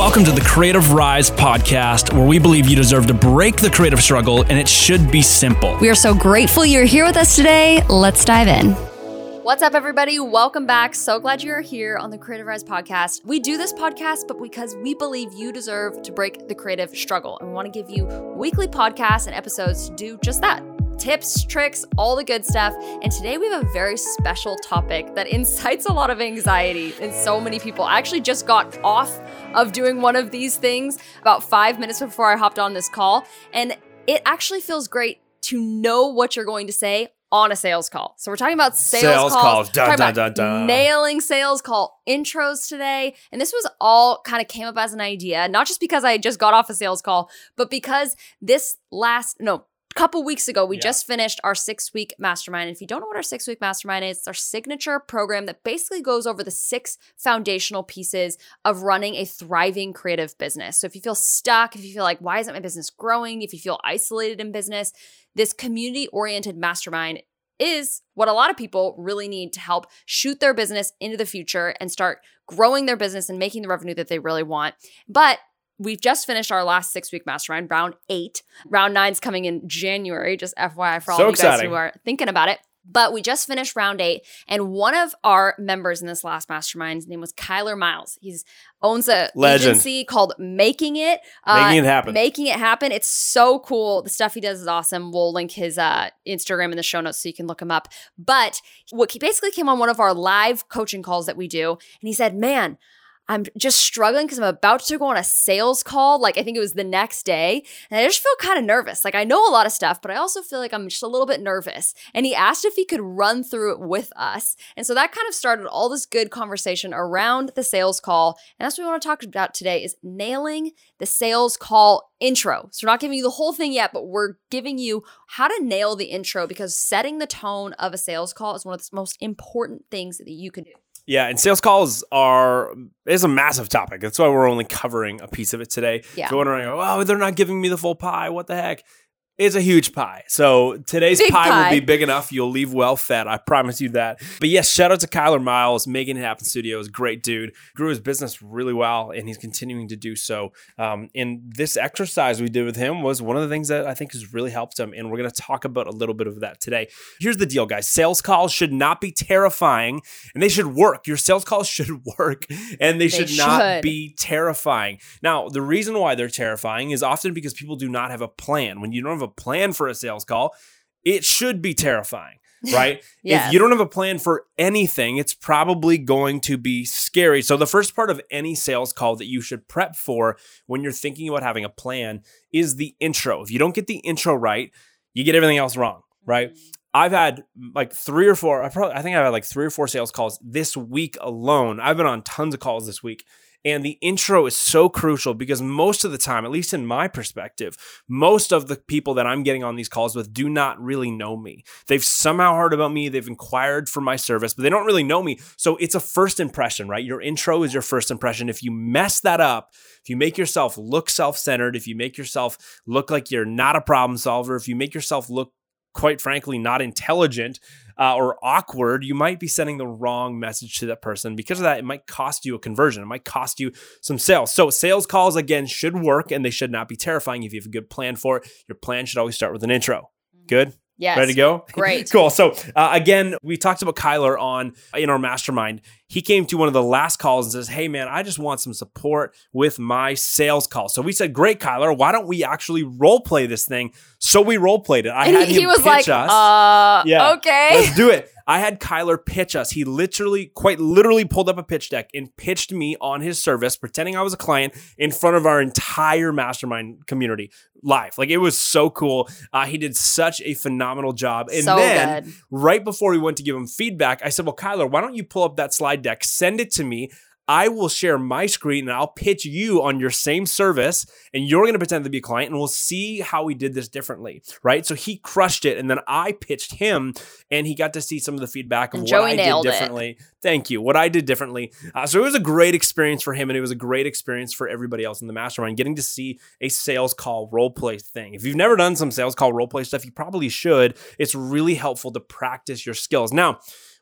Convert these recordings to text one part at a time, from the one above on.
Welcome to the Creative Rise podcast, where we believe you deserve to break the creative struggle and it should be simple. We are so grateful you're here with us today. Let's dive in. What's up, everybody? Welcome back. So glad you're here on the Creative Rise podcast. We do this podcast, but because we believe you deserve to break the creative struggle, and we want to give you weekly podcasts and episodes to do just that tips, tricks, all the good stuff. And today we have a very special topic that incites a lot of anxiety in so many people. I actually just got off of doing one of these things about five minutes before I hopped on this call. And it actually feels great to know what you're going to say on a sales call. So we're talking about sales, Sales calls, calls. Dun, dun, dun, dun. nailing sales call intros today. And this was all kind of came up as an idea, not just because I just got off a sales call, but because this last no couple weeks ago we Yeah. just finished our six week mastermind and if you don't know what our six week mastermind is it's our signature program that basically goes over the six foundational pieces of running a thriving creative business so if you feel stuck if you feel like why isn't my business growing if you feel isolated in business this community oriented mastermind is what a lot of people really need to help shoot their business into the future and start growing their business and making the revenue that they really want. But we've just finished our last six week mastermind, round eight. Round nine's coming in January, just FYI for all So of you guys who are thinking about it. But we just finished round eight, and one of our members in this last mastermind's name was Kyler Miles. He's owns a Legend. agency called Making It. Uh, Making it happen. Making it happen. It's so cool. The stuff he does is awesome. We'll link his uh, Instagram in the show notes so you can look him up. But what he basically came on one of our live coaching calls that we do, and he said, "Man." I'm just struggling because I'm about to go on a sales call. Like, I think it was the next day. And I just feel kind of nervous. Like, I know a lot of stuff, but I also feel like I'm just a little bit nervous. And he asked if he could run through it with us. And so that kind of started all this good conversation around the sales call. And that's what we want to talk about today is nailing the sales call intro. So we're not giving you the whole thing yet, but we're giving you how to nail the intro because setting the tone of a sales call is one of the most important things that you can do. Yeah, and sales calls are is a massive topic. That's why we're only covering a piece of it today. Yeah. Wondering, oh, they're not giving me the full pie. What the heck? It's a huge pie. So today's pie, pie. will be big enough. You'll leave well fed. I promise you that. But yes, shout out to Kyler Miles, Making It Happen Studios. Great dude. Grew his business really well, and he's continuing to do so. Um, and this exercise we did with him was one of the things that I think has really helped him. And we're going to talk about a little bit of that today. Here's the deal, guys. Sales calls should not be terrifying, and they should work. Your sales calls should work, and they, They should not be terrifying. Now, the reason why they're terrifying is often because people do not have a plan. When you don't have a plan for a sales call, it should be terrifying, right? Yes. If you don't have a plan for anything, it's probably going to be scary. So, the first part of any sales call that you should prep for when you're thinking about having a plan is the intro. If you don't get the intro right, you get everything else wrong, right? Mm-hmm. I've had like three or four. I probably I think I've had like three or four sales calls this week alone. I've been on tons of calls this week. And the intro is so crucial because most of the time, at least in my perspective, most of the people that I'm getting on these calls with do not really know me. They've somehow heard about me, they've inquired for my service, but they don't really know me. So it's a first impression, right? Your intro is your first impression. If you mess that up, if you make yourself look self centered, if you make yourself look like you're not a problem solver, if you make yourself look quite frankly not intelligent uh, or awkward, you might be sending the wrong message to that person. Because of that, it might cost you a conversion. It might cost you some sales. So sales calls again should work and they should not be terrifying if you have a good plan for it. Your plan should always start with an intro. Good. Yes. Ready to go? Great. cool. So uh, again, we talked about Kyler on in our mastermind. He came to one of the last calls and says, "Hey man, I just want some support with my sales call." So we said, "Great, Kyler. Why don't we actually role play this thing?" So we role played it. I And had he, him he was pitch like, us. uh, Yeah. okay. Let's do it. I had Kyler pitch us. He literally, quite literally, pulled up a pitch deck and pitched me on his service, pretending I was a client in front of our entire mastermind community live. Like it was so cool. Uh, he did such a phenomenal job. And so then, good. right before we went to give him feedback, I said, Well, Kyler, why don't you pull up that slide deck, send it to me? I will share my screen and I'll pitch you on your same service, and you're going to pretend to be a client, and we'll see how we did this differently, right? So he crushed it, and then I pitched him, and he got to see some of the feedback of And what I did it. differently. Thank you. What I did differently. Uh, so it was a great experience for him, and it was a great experience for everybody else in the mastermind, getting to see a sales call role play thing. If you've never done some sales call role play stuff, you probably should. It's really helpful to practice your skills. Now,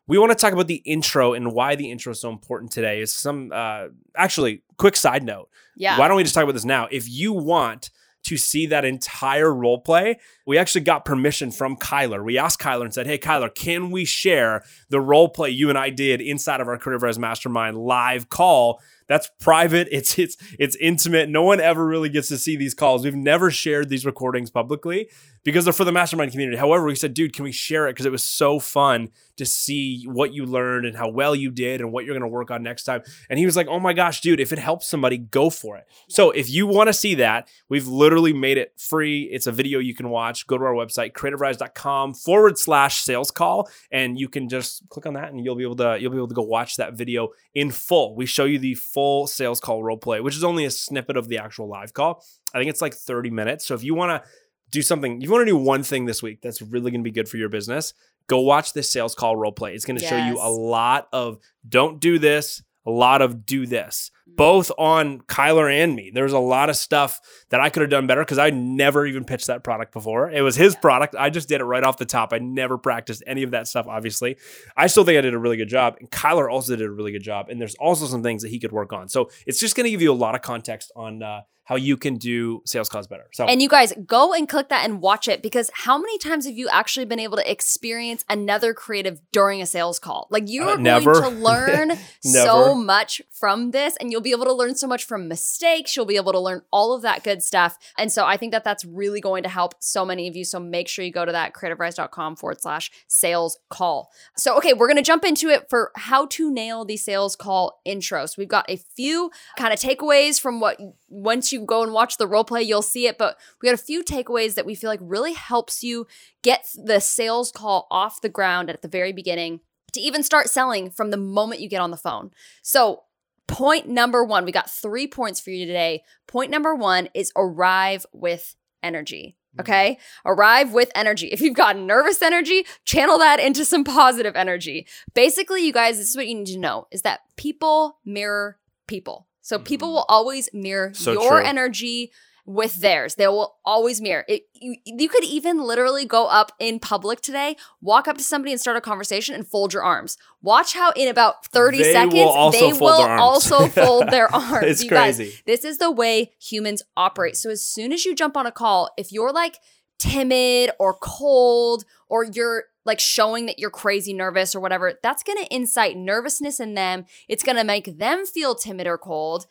we want to talk about the intro and why the intro is so important today. Is some uh, actually quick side note. Yeah. Why don't we just talk about this now? If you want to see that entire role play, we actually got permission from Kyler. We asked Kyler and said, Hey, Kyler, can we share the role play you and I did inside of our Creative Rise Mastermind live call? That's private. It's it's it's intimate. No one ever really gets to see these calls. We've never shared these recordings publicly because they're for the mastermind community. However, we said, dude, can we share it? Because it was so fun to see what you learned and how well you did and what you're to work on next time. And he was like, oh my gosh, dude, if it helps somebody, go for it. So if you want to see that, we've literally made it free. It's a video you can watch. Go to our website, creativerise.com forward slash sales call. And you can just click on that and you'll be able to, you'll be able to go watch that video in full. We show you the full sales call role play, which is only a snippet of the actual live call. I think it's like 30 minutes. So if you want to, do something, you want to do one thing this week that's really going to be good for your business, go watch this sales call role play. It's going to show you a lot of don't do this, a lot of do this, both on Kyler and me. There's a lot of stuff that I could have done better because I never even pitched that product before. It was his product. I just did it right off the top. I never practiced any of that stuff, obviously. I still think I did a really good job. And Kyler also did a really good job. And there's also some things that he could work on. So it's just going to give you a lot of context on uh, how you can do sales calls better. So And you guys go and click that and watch it because how many times have you actually been able to experience another creative during a sales call? Like you Uh, are never. going to learn so much from this and you'll be able to learn so much from mistakes. You'll be able to learn all of that good stuff. And so I think that that's really going to help so many of you. So make sure you go to that creativerise.com forward slash sales call. So, okay, we're going to jump into it for how to nail the sales call intro. So we've got a few kind of takeaways from what once you go and watch the role play, you'll see it. But we got a few takeaways that we feel like really helps you get the sales call off the ground at the very beginning to even start selling from the moment you get on the phone. So, point number one, we got three points for you today. Point number one is arrive with energy. Mm-hmm. Okay. Arrive with energy. If you've got nervous energy, channel that into some positive energy. Basically, you guys, this is what you need to know is that people mirror people. So people Mhm. will always mirror So your true. energy with theirs. They will always mirror. It, you, you could even literally go up in public today, walk up to somebody and start a conversation and fold your arms. Watch how in about 30 They seconds also they will also fold their arms. It's You guys, crazy. this is the way humans operate. So as soon as you jump on a call, if you're like timid or cold or you're like showing that you're crazy nervous or whatever, that's going to incite nervousness in them. It's going to make them feel timid or cold.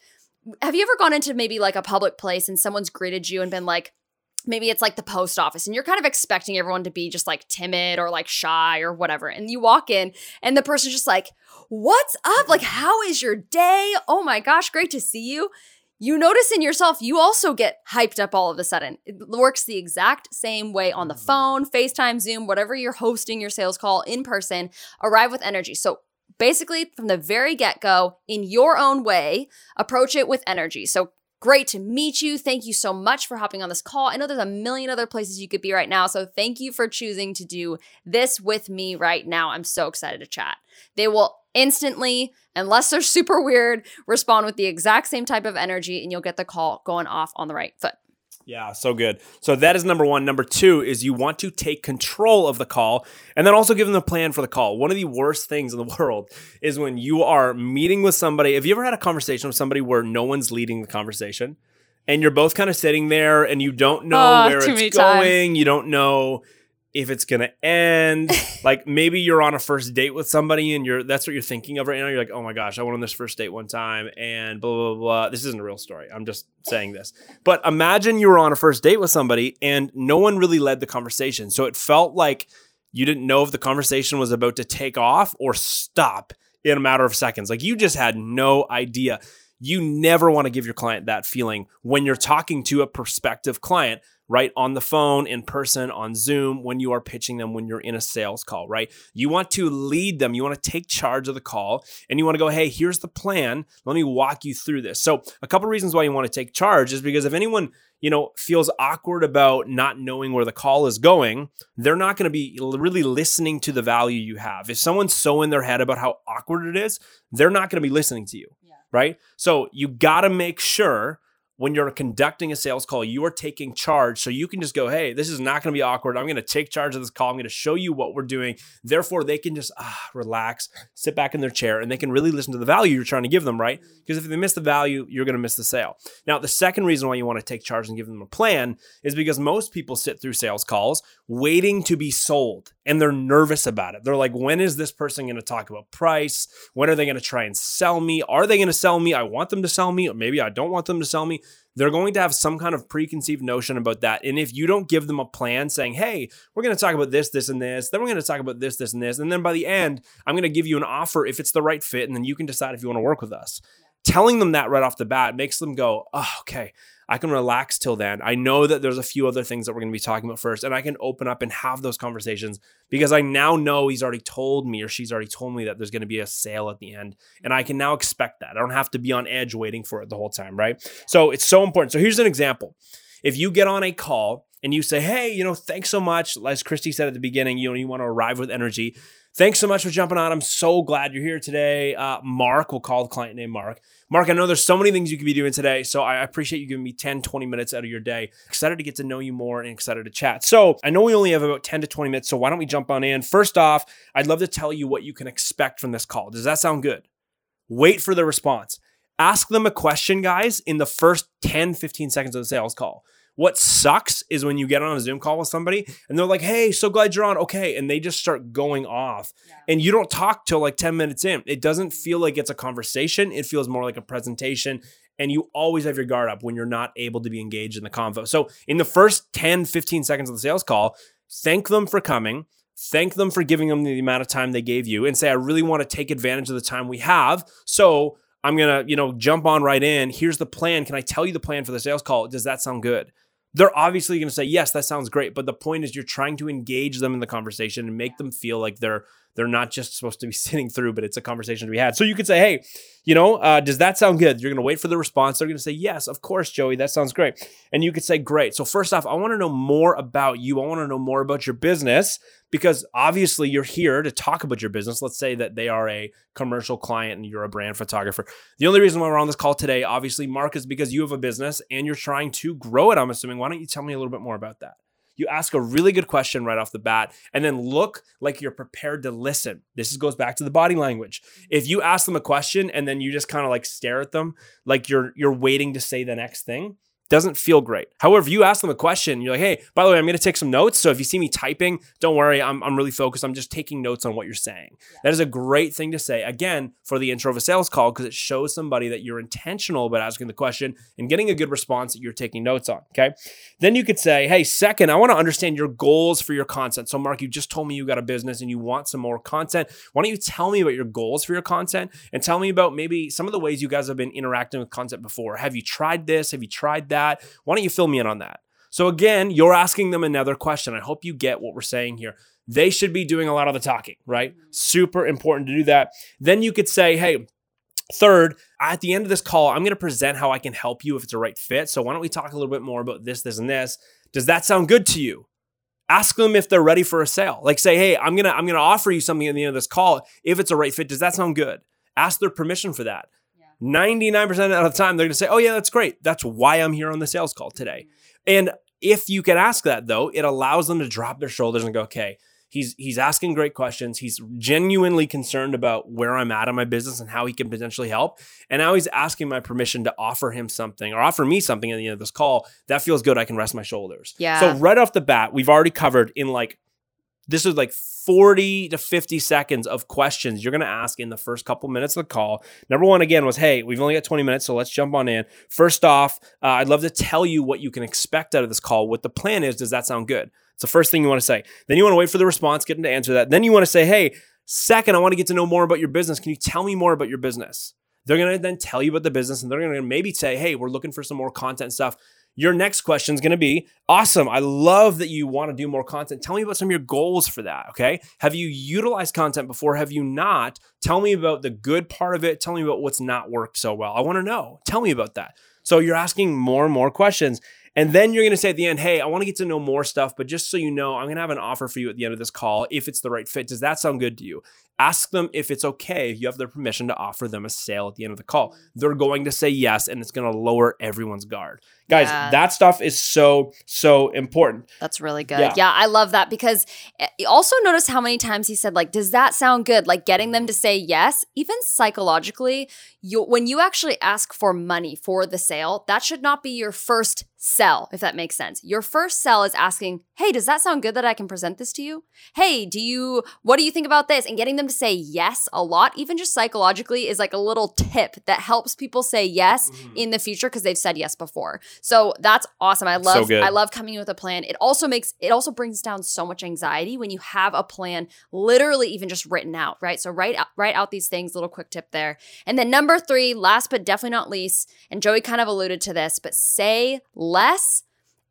Have you ever gone into maybe like a public place and someone's greeted you and been like, maybe it's like the post office and you're kind of expecting everyone to be just like timid or like shy or whatever. And you walk in and the person's just like, What's up? Like, how is your day? Oh my gosh, great to see you. You notice in yourself, you also get hyped up all of a sudden. It works the exact same way on the mm. phone, FaceTime, Zoom, whatever you're hosting your sales call in person. Arrive with energy. So, basically, from the very get go, in your own way, approach it with energy. So, Great to meet you. Thank you so much for hopping on this call. I know there's a million other places you could be right now. So thank you for choosing to do this with me right now. I'm so excited to chat. They will instantly, unless they're super weird, respond with the exact same type of energy and you'll get the call going off on the right foot. Yeah, so good. So that is number one. Number two is you want to take control of the call and then also give them a plan for the call. One of the worst things in the world is when you are meeting with somebody. Have you ever had a conversation with somebody where no one's leading the conversation? And you're both kind of sitting there and you don't know Oh, where it's times. going. You don't know if it's gonna end. like maybe you're on a first date with somebody and you're that's what you're thinking of right now. You're like, oh my gosh, I went on this first date one time and blah blah blah. blah. This isn't a real story. I'm just saying this. But imagine you were on a first date with somebody and no one really led the conversation. So it felt like you didn't know if the conversation was about to take off or stop in a matter of seconds. Like you just had no idea. You never want to give your client that feeling when you're talking to a prospective client, right? On the phone, in person, on Zoom, when you are pitching them, when you're in a sales call, right? You want to lead them. You want to take charge of the call and you want to go, hey, here's the plan. Let me walk you through this. So, a couple reasons why you want to take charge is because if anyone you know, feels awkward about not knowing where the call is going, they're not going to be really listening to the value you have. If someone's so in their head about how awkward it is, they're not going to be listening to you, Yeah. right? So you got to make sure when you're conducting a sales call, you are taking charge. So you can just go, hey, this is not going to be awkward. I'm going to take charge of this call. I'm going to show you what we're doing. Therefore, they can just ah, relax, sit back in their chair, and they can really listen to the value you're trying to give them, right? Because if they miss the value, you're going to miss the sale. Now, the second reason why you want to take charge and give them a plan is because most people sit through sales calls waiting to be sold and they're nervous about it. They're like, when is this person going to talk about price? When are they going to try and sell me? Are they going to sell me? I want them to sell me, or maybe I don't want them to sell me they're going to have some kind of preconceived notion about that. And if you don't give them a plan saying, hey, we're going to talk about this, this, and this, then we're going to talk about this, this, and this. And then by the end, I'm going to give you an offer if it's the right fit. And then you can decide if you want to work with us. Telling them that right off the bat makes them go, oh, okay, I can relax till then. I know that there's a few other things that we're going to be talking about first, and I can open up and have those conversations because I now know he's already told me or she's already told me that there's going to be a sale at the end, and I can now expect that. I don't have to be on edge waiting for it the whole time, right? So it's so important. So here's an example. If you get on a call and you say, hey, you know, thanks so much, as Christy said at the beginning, you know, you want to arrive with energy. Thanks so much for jumping on. I'm so glad you're here today. Uh, Mark, we'll call the client name Mark. Mark, I know there's so many things you could be doing today. So I appreciate you giving me 10, 20 minutes out of your day. Excited to get to know you more and excited to chat. So I know we only have about 10 to 20 minutes. So why don't we jump on in? First off, I'd love to tell you what you can expect from this call. Does that sound good? Wait for the response. Ask them a question, guys, in the first 10, 15 seconds of the sales call. What sucks is when you get on a Zoom call with somebody and they're like, hey, so glad you're on. Okay. And they just start going off yeah. and you don't talk till like 10 minutes in. It doesn't feel like it's a conversation, it feels more like a presentation. And you always have your guard up when you're not able to be engaged in the convo. So, in the first 10, 15 seconds of the sales call, thank them for coming thank them for giving them the amount of time they gave you and say i really want to take advantage of the time we have so i'm going to you know jump on right in here's the plan can i tell you the plan for the sales call does that sound good they're obviously going to say yes that sounds great but the point is you're trying to engage them in the conversation and make them feel like they're they're not just supposed to be sitting through but it's a conversation to be had so you could say hey you know uh, does that sound good you're going to wait for the response they're going to say yes of course joey that sounds great and you could say great so first off i want to know more about you i want to know more about your business because obviously you're here to talk about your business. Let's say that they are a commercial client and you're a brand photographer. The only reason why we're on this call today, obviously, Mark, is because you have a business and you're trying to grow it. I'm assuming. Why don't you tell me a little bit more about that? You ask a really good question right off the bat and then look like you're prepared to listen. This goes back to the body language. If you ask them a question and then you just kind of like stare at them like you're you're waiting to say the next thing, doesn't feel great. However, you ask them a question, you're like, hey, by the way, I'm going to take some notes. So if you see me typing, don't worry, I'm, I'm really focused. I'm just taking notes on what you're saying. Yeah. That is a great thing to say, again, for the intro of a sales call, because it shows somebody that you're intentional about asking the question and getting a good response that you're taking notes on. Okay. Then you could say, hey, second, I want to understand your goals for your content. So, Mark, you just told me you got a business and you want some more content. Why don't you tell me about your goals for your content and tell me about maybe some of the ways you guys have been interacting with content before? Have you tried this? Have you tried that? That? Why don't you fill me in on that? So again, you're asking them another question. I hope you get what we're saying here. They should be doing a lot of the talking, right? Mm-hmm. Super important to do that. Then you could say, hey, Third, at the end of this call, I'm going to present how I can help you if it's a right fit. So why don't we talk a little bit more about this, this, and this? Does that sound good to you? Ask them if they're ready for a sale. Like say, hey, I'm gonna I'm gonna offer you something at the end of this call. If it's a right fit, does that sound good? Ask their permission for that. 99% of the time, they're going to say, Oh, yeah, that's great. That's why I'm here on the sales call today. And if you can ask that, though, it allows them to drop their shoulders and go, Okay, he's he's asking great questions. He's genuinely concerned about where I'm at in my business and how he can potentially help. And now he's asking my permission to offer him something or offer me something at the end of this call. That feels good. I can rest my shoulders. Yeah. So right off the bat, we've already covered in like this is like 40 to 50 seconds of questions you're going to ask in the first couple minutes of the call. Number one, again, was hey, we've only got 20 minutes, so let's jump on in. First off, uh, I'd love to tell you what you can expect out of this call. What the plan is. Does that sound good? It's the first thing you want to say. Then you want to wait for the response, get them to answer that. Then you want to say, hey, second, I want to get to know more about your business. Can you tell me more about your business? They're going to then tell you about the business and they're going to maybe say, hey, we're looking for some more content stuff. Your next question is going to be awesome. I love that you want to do more content. Tell me about some of your goals for that. Okay. Have you utilized content before? Have you not? Tell me about the good part of it. Tell me about what's not worked so well. I want to know. Tell me about that. So you're asking more and more questions. And then you're going to say at the end, hey, I want to get to know more stuff, but just so you know, I'm going to have an offer for you at the end of this call if it's the right fit. Does that sound good to you? Ask them if it's okay, if you have their permission to offer them a sale at the end of the call. They're going to say yes, and it's going to lower everyone's guard. Guys, Yeah. that stuff is so, so important. That's really good. Yeah. Yeah. I love that because eh, also notice how many times he said like does that sound good? Like getting them to say yes, even psychologically, you when you actually ask for money for the sale, that should not be your first sell if that makes sense. Your first sell is asking, "Hey, does that sound good that I can present this to you? Hey, do you what do you think about this?" And getting them to say yes a lot, even just psychologically is like a little tip that helps people say yes mm-hmm. in the future because they've said yes before. So that's awesome. I love good. I love coming in with a plan. It also makes it also brings down so much anxiety when you have a plan literally even just written out, right? So write out write out these things, little quick tip there. And then number 3, last but definitely not least, and Joey kind of alluded to this, but say less,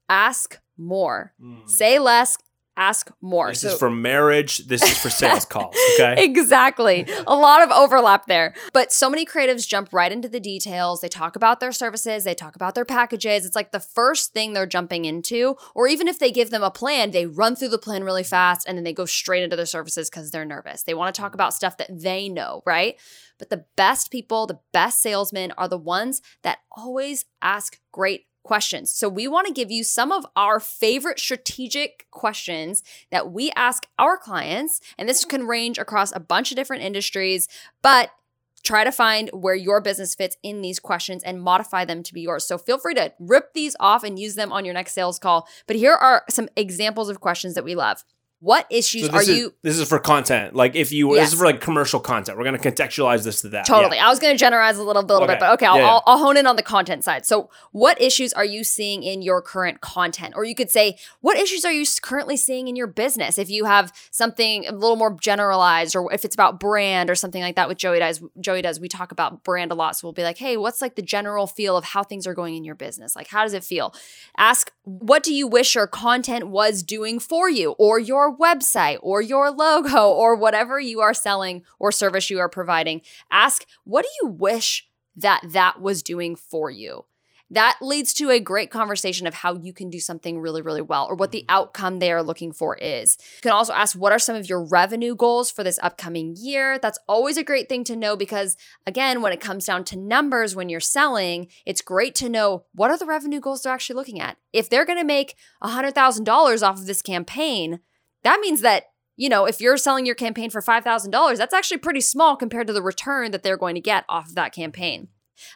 ask more. Mm. Say less, ask more. This So- is for marriage. This is for sales calls. Okay. exactly. A lot of overlap there. But so many creatives jump right into the details. They talk about their services, they talk about their packages. It's like the first thing they're jumping into. Or even if they give them a plan, they run through the plan really fast and then they go straight into their services because they're nervous. They want to talk about stuff that they know, right? But the best people, the best salesmen are the ones that always ask great questions. So we want to give you some of our favorite strategic questions that we ask our clients. And this can range across a bunch of different industries, but try to find where your business fits in these questions and modify them to be yours. So feel free to rip these off and use them on your next sales call. But here are some examples of questions that we love. What issues So are is you this is for content. Like if you this is for like commercial content. We're gonna contextualize this to that. Totally. Yeah. I was going to generalize a little, little Okay. bit, but okay, I'll, Yeah, yeah. I'll, I'll hone in on the content side. So, what issues are you seeing in your current content? Or you could say, what issues are you currently seeing in your business? If you have something a little more generalized, or if it's about brand or something like that, with Joey does, Joey does, we talk about brand a lot. So we'll be like, hey, what's like the general feel of how things are going in your business? Like, how does it feel? Ask, what do you wish your content was doing for you, or your website, or your logo, or whatever you are selling or service you are providing? Ask, what do you wish that that was doing for you? That leads to a great conversation of how you can do something really, really well or what the mm-hmm. outcome they are looking for is. You can also ask, what are some of your revenue goals for this upcoming year? That's always a great thing to know because, again, when it comes down to numbers when you're selling, it's great to know what are the revenue goals they're actually looking at. If they're going to make $100,000 off of this campaign, that means that you know, if you're selling your campaign for $5,000, that's actually pretty small compared to the return that they're going to get off of that campaign.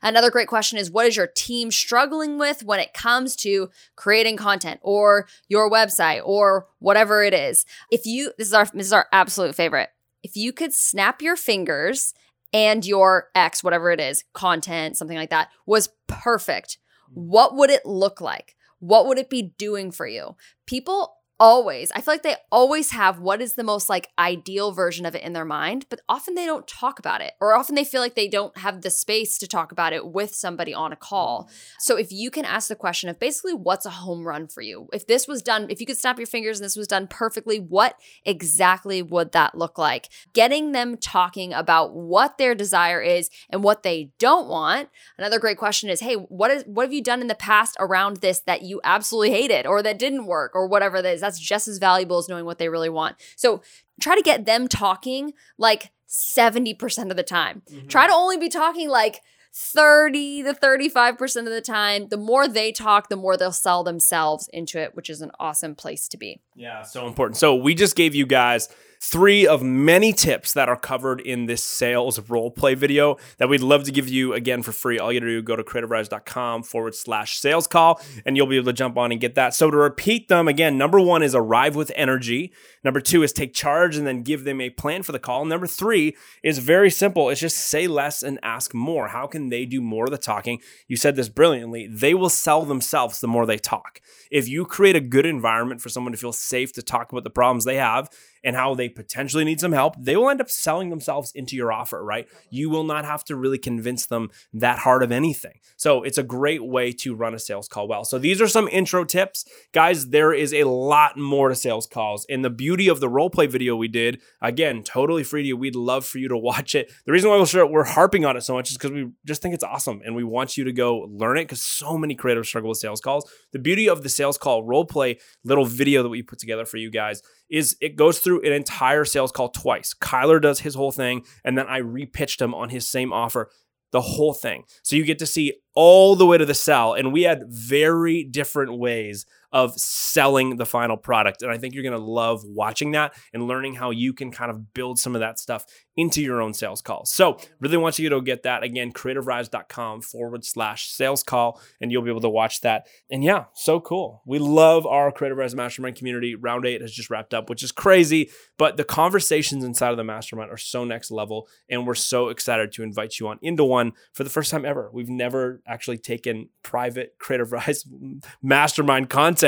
Another great question is what is your team struggling with when it comes to creating content or your website or whatever it is? If you this is our this is our absolute favorite. If you could snap your fingers and your X whatever it is, content, something like that was perfect, hmm. what would it look like? What would it be doing for you? People always i feel like they always have what is the most like ideal version of it in their mind but often they don't talk about it or often they feel like they don't have the space to talk about it with somebody on a call. Mm-hmm. So if you can ask the question of basically what's a home run for you? If this was done if you could snap your fingers and this was done perfectly what exactly would that look like? Getting them talking about what their desire is and what they don't want. Another great question is hey what is what have you done in the past around this that you absolutely hated or that didn't work or whatever that is? That's just as valuable as knowing what they really want. So try to get them talking like 70% of the time. Mm-hmm. Try to only be talking like 30 to 35% of the time. The more they talk the more they'll sell themselves into it which is an awesome place to be. Yeah, so important. So we just gave you guys three of many tips that are covered in this sales role play video that we'd love to give you again for free. All you gotta do go to creativerise.com forward slash sales call and you'll be able to jump on and get that. So to repeat them again, number one is arrive with energy. Number two is take charge and then give them a plan for the call. Number three is very simple. It's just say less and ask more. How can they do more of the talking? You said this brilliantly. They will sell themselves the more they talk. If you create a good environment for someone to feel safe to talk about the problems they have and how they potentially need some help, they will end up selling themselves into your offer, right? You will not have to really convince them that hard of anything. So it's a great way to run a sales call well. So these are some intro tips. Guys, there is a lot more to sales calls. And the beauty of the role play video we did, again, totally free to you. We'd love for you to watch it. The reason why we're harping on it so much is because we just think it's awesome and we want you to go learn it because so many creators struggle with sales calls. The beauty of the sales call role play little video that we put together for you guys is it goes through an entire sales call twice. Kyler does his whole thing, and then I repitched him on his same offer the whole thing. So you get to see all the way to the sell. And we had very different ways of selling the final product. And I think you're going to love watching that and learning how you can kind of build some of that stuff into your own sales calls. So, really want you to go get that again, creativerise.com forward slash sales call, and you'll be able to watch that. And yeah, so cool. We love our Creative Rise Mastermind community. Round eight has just wrapped up, which is crazy, but the conversations inside of the mastermind are so next level. And we're so excited to invite you on into one for the first time ever. We've never actually taken private Creative Rise mastermind content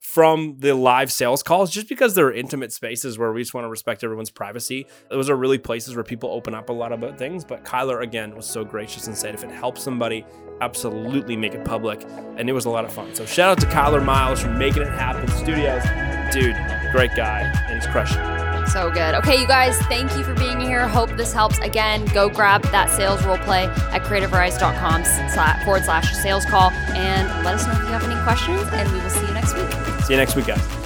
from the live sales calls just because they're intimate spaces where we just want to respect everyone's privacy. Those are really places where people open up a lot about things. But Kyler, again, was so gracious and said, if it helps somebody, absolutely make it public. And it was a lot of fun. So shout out to Kyler Miles for making it happen. Studios, dude, great guy, and he's crushing. So good. Okay, you guys, thank you for being here. Hope this helps. Again, go grab that sales role play at creativerise.com forward slash sales call and let us know if you have any questions, and we will see you next week. See you next week, guys.